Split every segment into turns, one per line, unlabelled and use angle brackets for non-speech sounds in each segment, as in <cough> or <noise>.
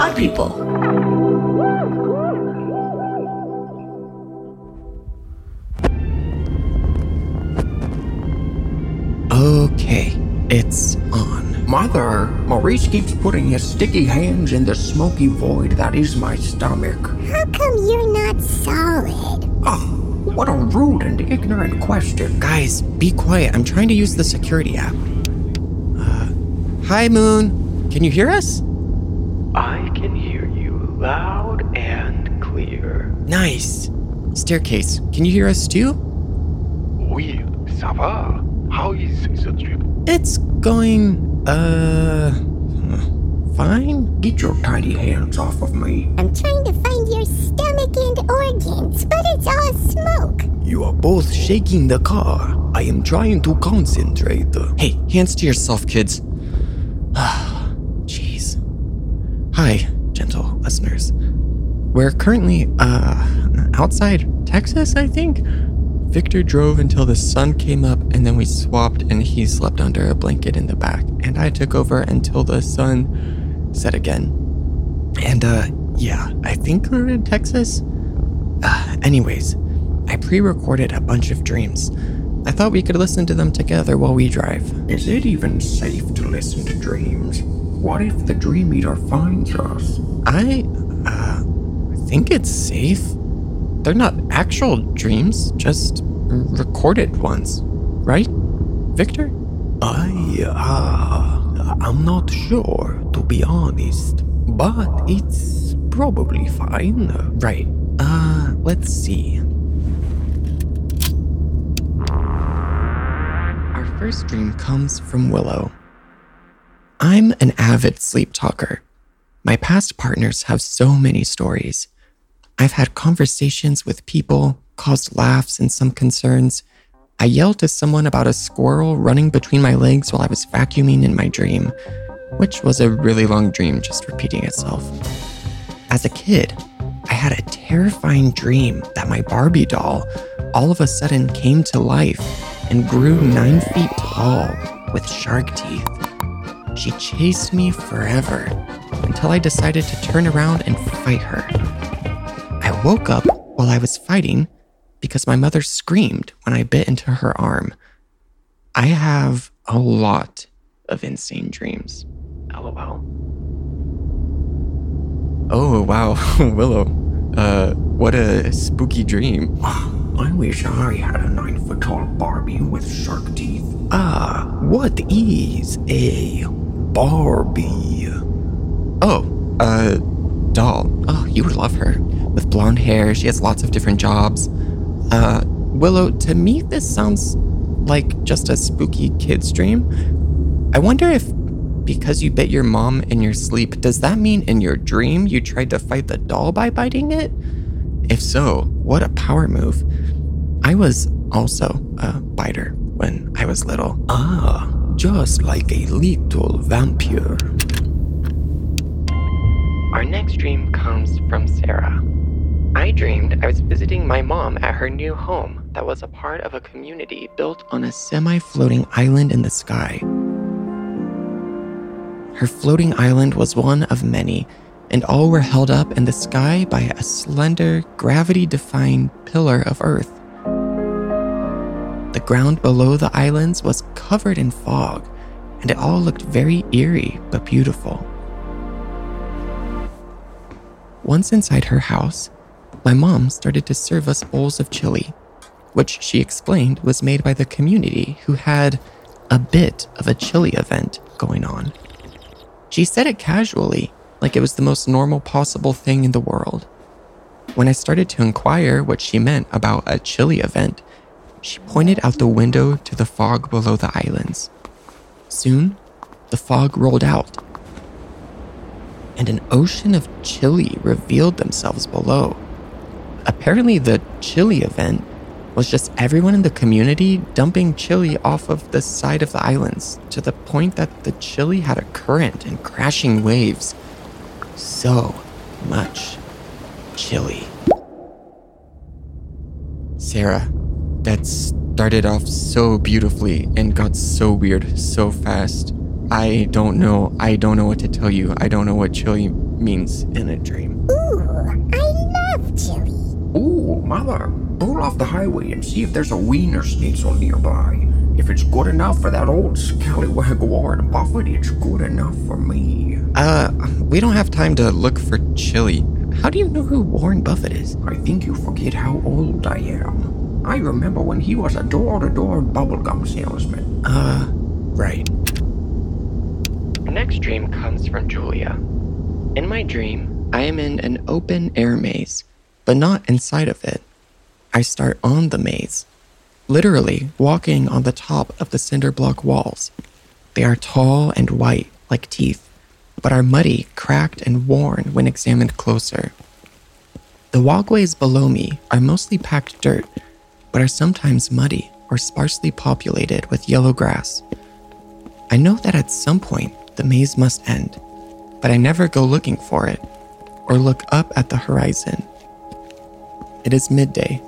Hi, people.
Okay, it's on.
Mother, Maurice keeps putting his sticky hands in the smoky void that is my stomach.
How come you're not solid?
Oh, what a rude and ignorant question.
Guys, be quiet. I'm trying to use the security app. Uh, hi, Moon. Can you hear us?
I can hear you loud and clear.
Nice. Staircase, can you hear us too?
Oui, ça va. How is the trip?
It's going, uh, fine.
Get your tiny hands off of me.
I'm trying to find your stomach and organs, but it's all smoke.
You are both shaking the car. I am trying to concentrate. Hey, hands to yourself, kids. Ah, <sighs> jeez. Hi, gentle listeners. We're currently, uh, outside Texas, I think. Victor drove until the sun came up and then we swapped and he slept under a blanket in the back. And I took over until the sun set again. And, uh, yeah, I think we're in Texas. Uh, anyways, I pre recorded a bunch of dreams. I thought we could listen to them together while we drive.
Is it even safe to listen to dreams? What if the dream eater finds us?
I, uh, think it's safe. They're not actual dreams, just recorded ones, right, Victor?
I, uh, I'm not sure, to be honest. But it's probably fine.
Right. Uh, let's see. Our first dream comes from Willow. I'm an avid sleep talker. My past partners have so many stories. I've had conversations with people, caused laughs and some concerns. I yelled to someone about a squirrel running between my legs while I was vacuuming in my dream, which was a really long dream just repeating itself. As a kid, I had a terrifying dream that my Barbie doll all of a sudden came to life and grew nine feet tall with shark teeth. She chased me forever until I decided to turn around and fight her. I woke up while I was fighting because my mother screamed when I bit into her arm. I have a lot of insane dreams. LOL. Oh, wow, <laughs> Willow. Uh, what a spooky dream.
I wish I had a nine foot tall Barbie with shark teeth.
Ah, what is a Barbie? Oh, uh, doll. Oh, you would love her. With blonde hair, she has lots of different jobs. Uh, Willow, to me, this sounds like just a spooky kid's dream. I wonder if because you bit your mom in your sleep, does that mean in your dream you tried to fight the doll by biting it? If so, what a power move. I was also a biter when I was little.
Ah, just like a little vampire.
Next dream comes from Sarah. I dreamed I was visiting my mom at her new home that was a part of a community built on a semi floating island in the sky. Her floating island was one of many, and all were held up in the sky by a slender, gravity defying pillar of earth. The ground below the islands was covered in fog, and it all looked very eerie but beautiful. Once inside her house, my mom started to serve us bowls of chili, which she explained was made by the community who had a bit of a chili event going on. She said it casually, like it was the most normal possible thing in the world. When I started to inquire what she meant about a chili event, she pointed out the window to the fog below the islands. Soon, the fog rolled out, and an ocean of chili revealed themselves below. Apparently, the chili event was just everyone in the community dumping chili off of the side of the islands to the point that the chili had a current and crashing waves. So much chili. Sarah, that started off so beautifully and got so weird so fast. I don't know. I don't know what to tell you. I don't know what chili means in a dream.
Ooh, I love chili.
Ooh, mother, pull off the highway and see if there's a Wienerschnitzel nearby. If it's good enough for that old scallywag Warren Buffett, it's good enough for me.
Uh, we don't have time to look for chili. How do you know who Warren Buffett is?
I think you forget how old I am. I remember when he was a door-to-door bubblegum salesman.
Uh, right.
Next dream comes from Julia.
In my dream, I am in an open air maze, but not inside of it. I start on the maze, literally walking on the top of the cinder block walls. They are tall and white like teeth, but are muddy, cracked, and worn when examined closer. The walkways below me are mostly packed dirt, but are sometimes muddy or sparsely populated with yellow grass. I know that at some point the maze must end, but I never go looking for it or look up at the horizon. It is midday,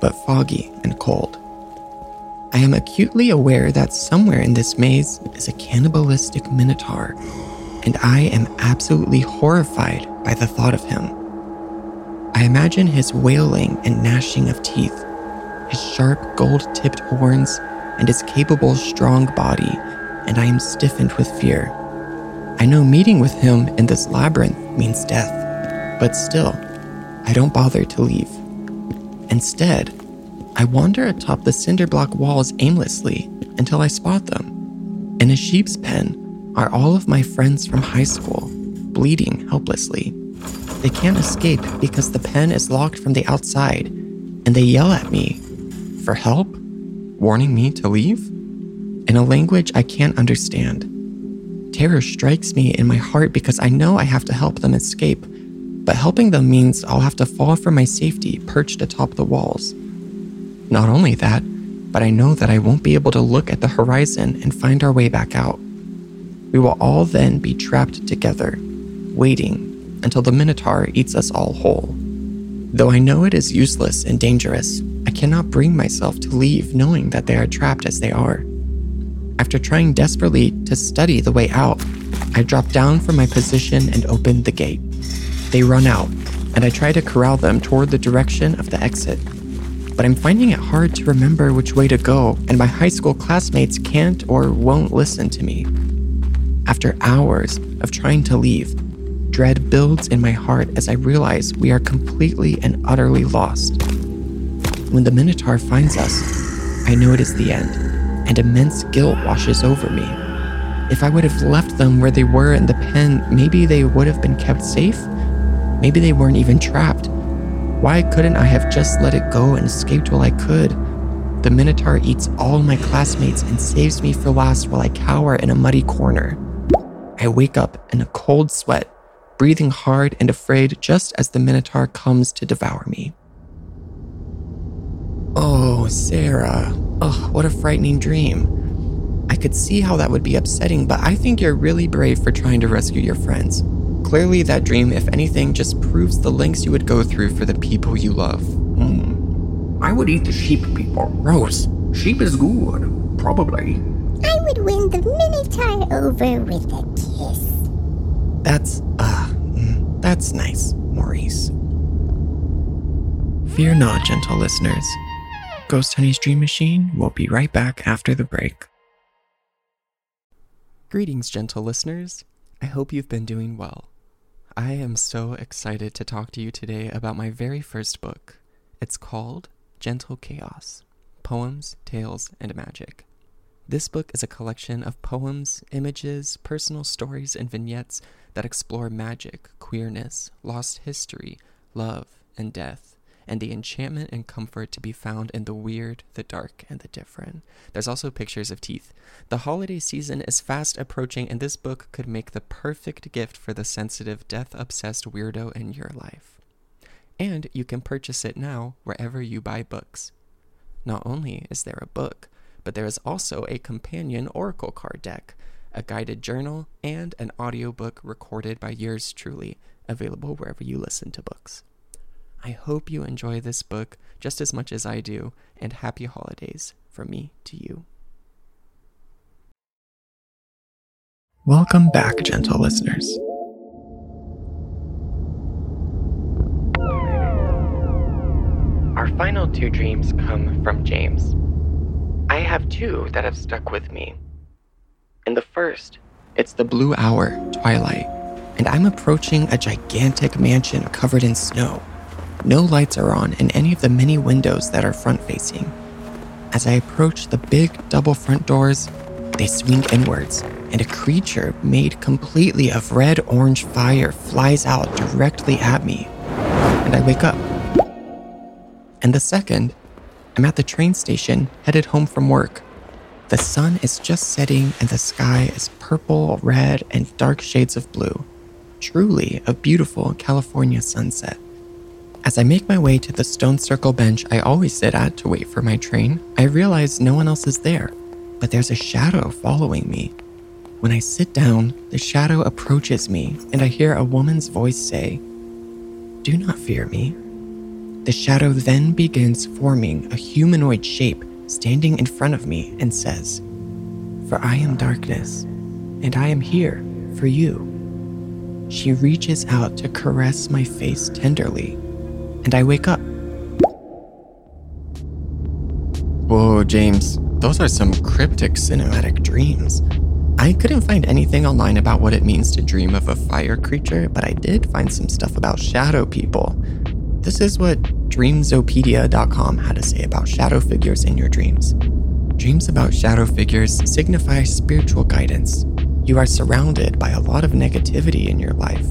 but foggy and cold. I am acutely aware that somewhere in this maze is a cannibalistic minotaur, and I am absolutely horrified by the thought of him. I imagine his wailing and gnashing of teeth, his sharp gold tipped horns, and his capable, strong body, and I am stiffened with fear. I know meeting with him in this labyrinth means death, but still, I don't bother to leave. Instead, I wander atop the cinder block walls aimlessly until I spot them. In a sheep's pen are all of my friends from high school, bleeding helplessly. They can't escape because the pen is locked from the outside, and they yell at me for help, warning me to leave in a language I can't understand. Terror strikes me in my heart because I know I have to help them escape, but helping them means I'll have to fall for my safety perched atop the walls. Not only that, but I know that I won't be able to look at the horizon and find our way back out. We will all then be trapped together, waiting until the Minotaur eats us all whole. Though I know it is useless and dangerous, I cannot bring myself to leave knowing that they are trapped as they are. After trying desperately to study the way out, I drop down from my position and open the gate. They run out, and I try to corral them toward the direction of the exit. But I'm finding it hard to remember which way to go, and my high school classmates can't or won't listen to me. After hours of trying to leave, dread builds in my heart as I realize we are completely and utterly lost. When the Minotaur finds us, I know it is the end, and immense guilt washes over me. If I would have left them where they were in the pen, maybe they would have been kept safe. Maybe they weren't even trapped. Why couldn't I have just let it go and escaped while I could? The Minotaur eats all my classmates and saves me for last while I cower in a muddy corner. I wake up in a cold sweat, breathing hard and afraid just as the Minotaur comes to devour me. Oh, Sarah. Oh, what a frightening dream. I could see how that would be upsetting, but I think you're really brave for trying to rescue your friends. Clearly, that dream, if anything, just proves the lengths you would go through for the people you love.
Hmm. I would eat the sheep people.
Gross.
Sheep is good. Probably.
I would win the Minotaur over with a kiss.
That's, uh, mm, that's nice, Maurice. Fear not, gentle listeners. Ghosthoney's Dream Machine We'll be right back after the break. Greetings, gentle listeners. I hope you've been doing well. I am so excited to talk to you today about my very first book. It's called Gentle Chaos Poems, Tales, and Magic. This book is a collection of poems, images, personal stories, and vignettes that explore magic, queerness, lost history, love, and death, and the enchantment and comfort to be found in the weird, the dark, and the different. There's also pictures of teeth. The holiday season is fast approaching, and this book could make the perfect gift for the sensitive, death obsessed weirdo in your life. And you can purchase it now wherever you buy books. Not only is there a book, but there is also a companion oracle card deck, a guided journal, and an audiobook recorded by yours truly, available wherever you listen to books. I hope you enjoy this book just as much as I do, and happy holidays from me to you. Welcome back, gentle listeners. Our final two dreams come from James. I have two that have stuck with me. In the first, it's the blue hour, twilight, and I'm approaching a gigantic mansion covered in snow. No lights are on in any of the many windows that are front facing. As I approach the big double front doors, they swing inwards, and a creature made completely of red orange fire flies out directly at me. And I wake up. And the second, I'm at the train station headed home from work. The sun is just setting and the sky is purple, red, and dark shades of blue. Truly a beautiful California sunset. As I make my way to the stone circle bench I always sit at to wait for my train, I realize no one else is there, but there's a shadow following me. When I sit down, the shadow approaches me and I hear a woman's voice say, Do not fear me. The shadow then begins forming a humanoid shape standing in front of me and says, For I am darkness, and I am here for you. She reaches out to caress my face tenderly, and I wake up. Whoa, James, those are some cryptic cinematic dreams. I couldn't find anything online about what it means to dream of a fire creature, but I did find some stuff about shadow people. This is what Dreamsopedia.com had to say about shadow figures in your dreams. Dreams about shadow figures signify spiritual guidance. You are surrounded by a lot of negativity in your life.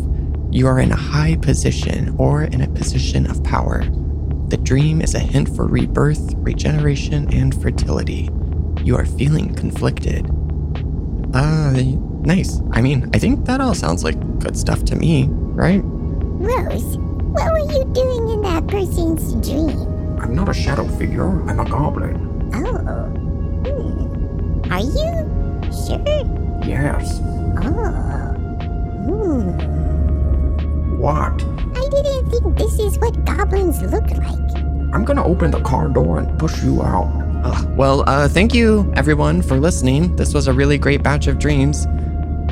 You are in a high position or in a position of power. The dream is a hint for rebirth, regeneration, and fertility. You are feeling conflicted. Uh, nice. I mean, I think that all sounds like good stuff to me, right?
Rose, what were you doing in that person's dream?
I'm not a shadow figure, I'm a goblin.
Oh. Hmm. Are you sure?
Yes.
Oh.
What
look like.
I'm gonna open the car door and push you out.
Ugh, well, uh, thank you everyone for listening. This was a really great batch of dreams.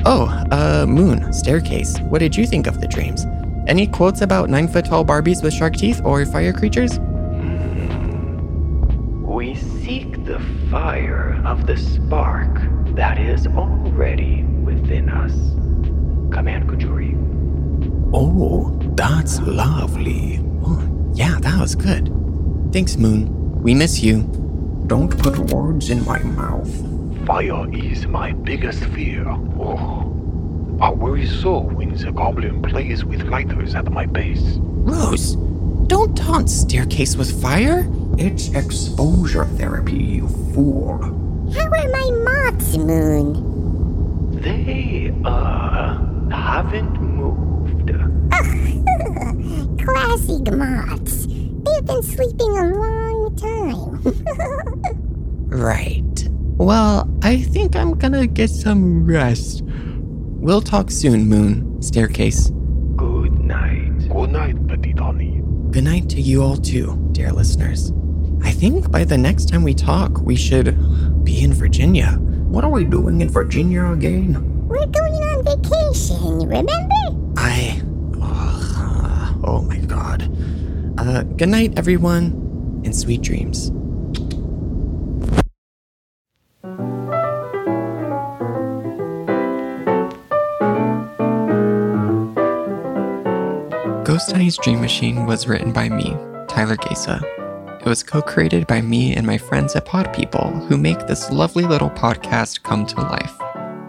Oh, uh, Moon, Staircase, what did you think of the dreams? Any quotes about nine foot tall Barbies with shark teeth or fire creatures?
We seek the fire of the spark that is already within us. Kamand Kojouri.
Oh, that's lovely.
Yeah, that was good. Thanks, Moon. We miss you.
Don't put words in my mouth.
Fire is my biggest fear. Oh. I worry so when the goblin plays with lighters at my base.
Rose, don't taunt Staircase with fire.
It's exposure therapy, you fool.
How are my moths, Moon?
They, uh, haven't moved.
Classic moths. They've been sleeping a long time. <laughs>
Right. Well, I think I'm gonna get some rest. We'll talk soon, Moon. Staircase.
Good night.
Good night, Petit Honey.
Good night to you all, too, dear listeners. I think by the next time we talk, we should be in Virginia.
What are we doing in Virginia again?
We're going on vacation, remember?
Oh my god. Uh, good night, everyone, and sweet dreams. Ghosthoney's Dream Machine was written by me, Tyler Gaca. It was co created by me and my friends at Pod People, who make this lovely little podcast come to life.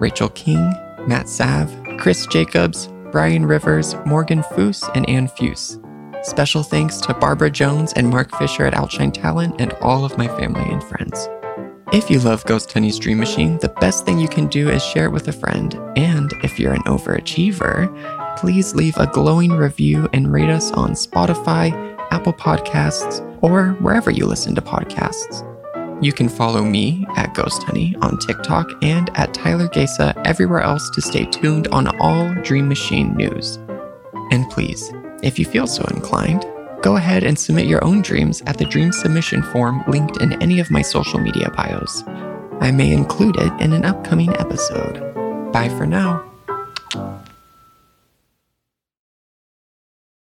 Rachel King, Matt Sav, Chris Jacobs, Brian Rivers, Morgan Foose, and Ann Fuse. Special thanks to Barbara Jones and Mark Fisher at Outshine Talent and all of my family and friends. If you love Ghosthoney's Dream Machine, the best thing you can do is share it with a friend. And if you're an overachiever, please leave a glowing review and rate us on Spotify, Apple Podcasts, or wherever you listen to podcasts. You can follow me at Ghosthoney on TikTok and at Tyler Gaca everywhere else to stay tuned on all Dream Machine news. And please, if you feel so inclined, go ahead and submit your own dreams at the dream submission form linked in any of my social media bios. I may include it in an upcoming episode. Bye for now.